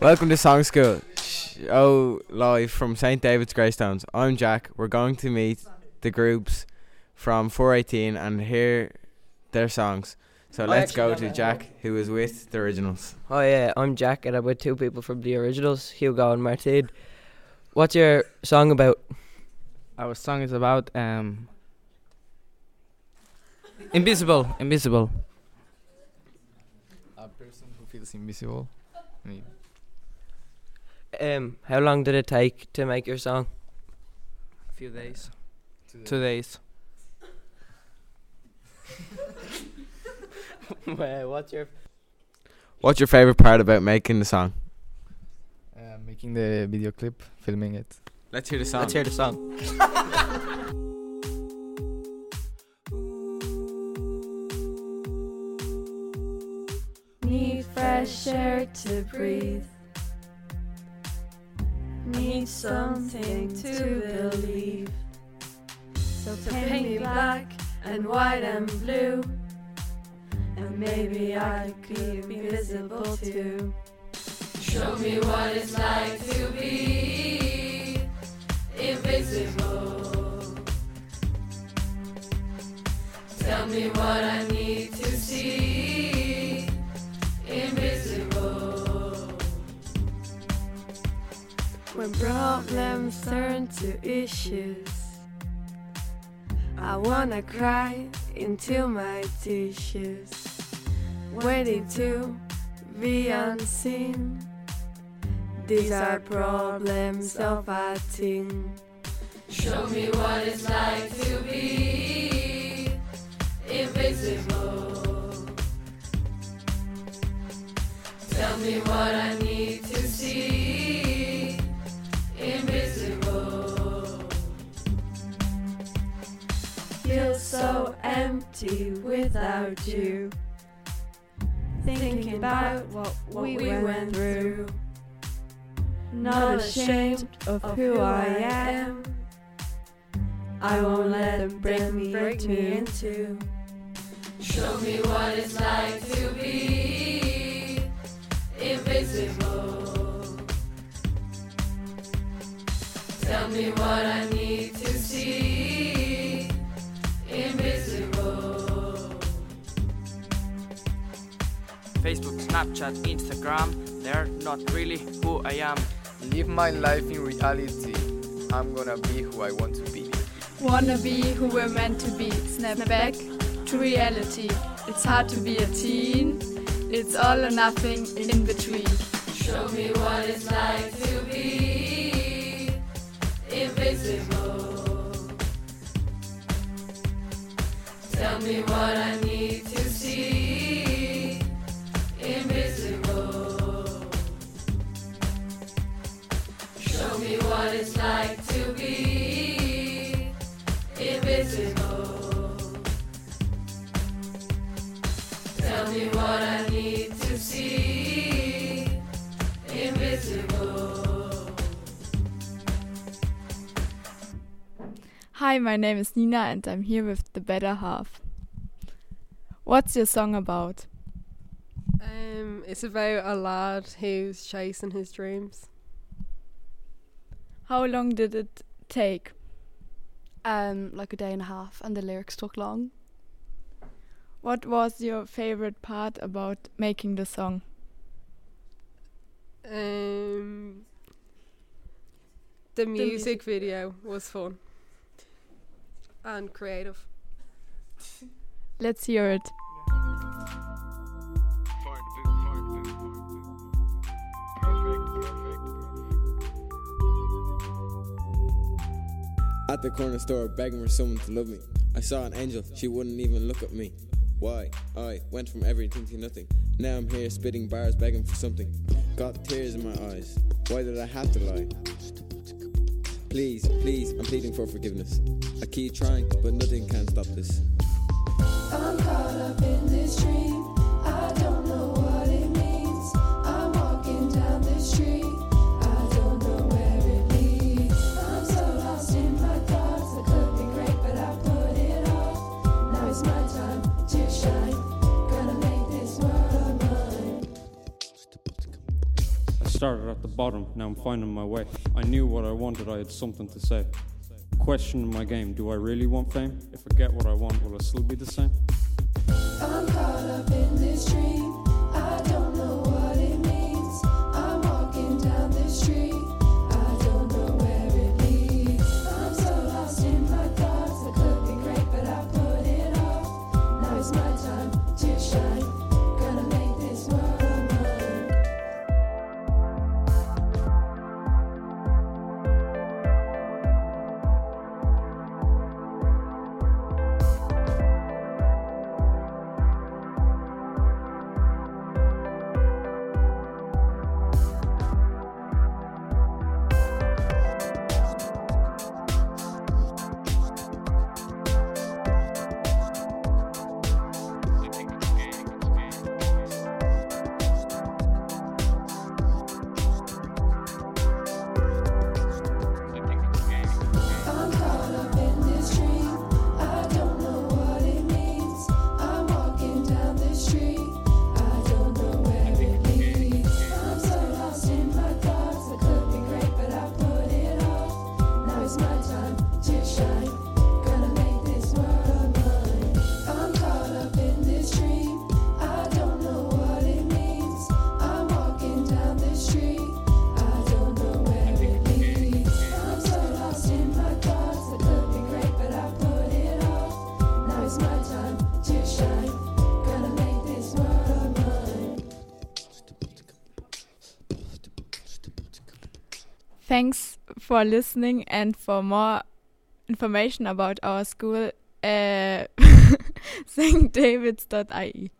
Welcome to Song School. Show live from St. David's Greystones. I'm Jack. We're going to meet the groups from 418 and hear their songs. So I let's go to. Jack, who is with the originals. Hi, yeah, I'm Jack, and I'm with two people from the originals, Hugo and Martin. What's your song about? Our song is about um invisible, invisible. A person who feels invisible. I mean, Um, how long did it take to make your song? A few days, to the- two days. What's your What's your favorite part about making the song? uh, making the video clip, filming it. Let's hear the song. Let's hear the song. Need fresh air to breathe. Need something to believe. So paint me black and white and blue. And maybe I could be visible too. Show me what it's like to be invisible. Tell me what I need to see When problems turn to issues, I wanna cry into my tissues, waiting to be unseen. These are problems of a teen. Show me what it's like to be invisible. Tell me what I need so empty without you. Thinking about what we went through. Not ashamed of who I am. I won't let them break me, break me into. Show me what it's like to be invisible. Tell me what I need Facebook, Snapchat, Instagram, they're not really who I am. Live my life in reality. I'm gonna be who I want to be. Wanna be who we're meant to be. Snap back to reality. It's hard to be a teen. It's all or nothing in between. Show me what it's like what it's like to be invisible. Tell me what I need to see invisible. Hi, my name is Nina and I'm here with the better half. What's your song about? Um, it's about a lad who's chasing his dreams. How long did it take? Um, like a day and a half, and the lyrics took long. What was your favorite part about making the song? Um, the music video was fun and creative. Let's hear it. At the corner store, begging for someone to love me. I saw an angel, she wouldn't even look at me. Why? I went from everything to nothing. Now I'm here spitting bars, begging for something. Got tears in my eyes. Why did I have to lie? Please, please, I'm pleading for forgiveness. I keep trying, but nothing can stop this. Oh, started at the bottom, now I'm finding my way. I knew what I wanted, I had something to say. Question my game do I really want fame? If I get what I want, will I still be the same? I'm caught up in this dream. Thanks for listening and for more information about our school, uh, stdavids.ie.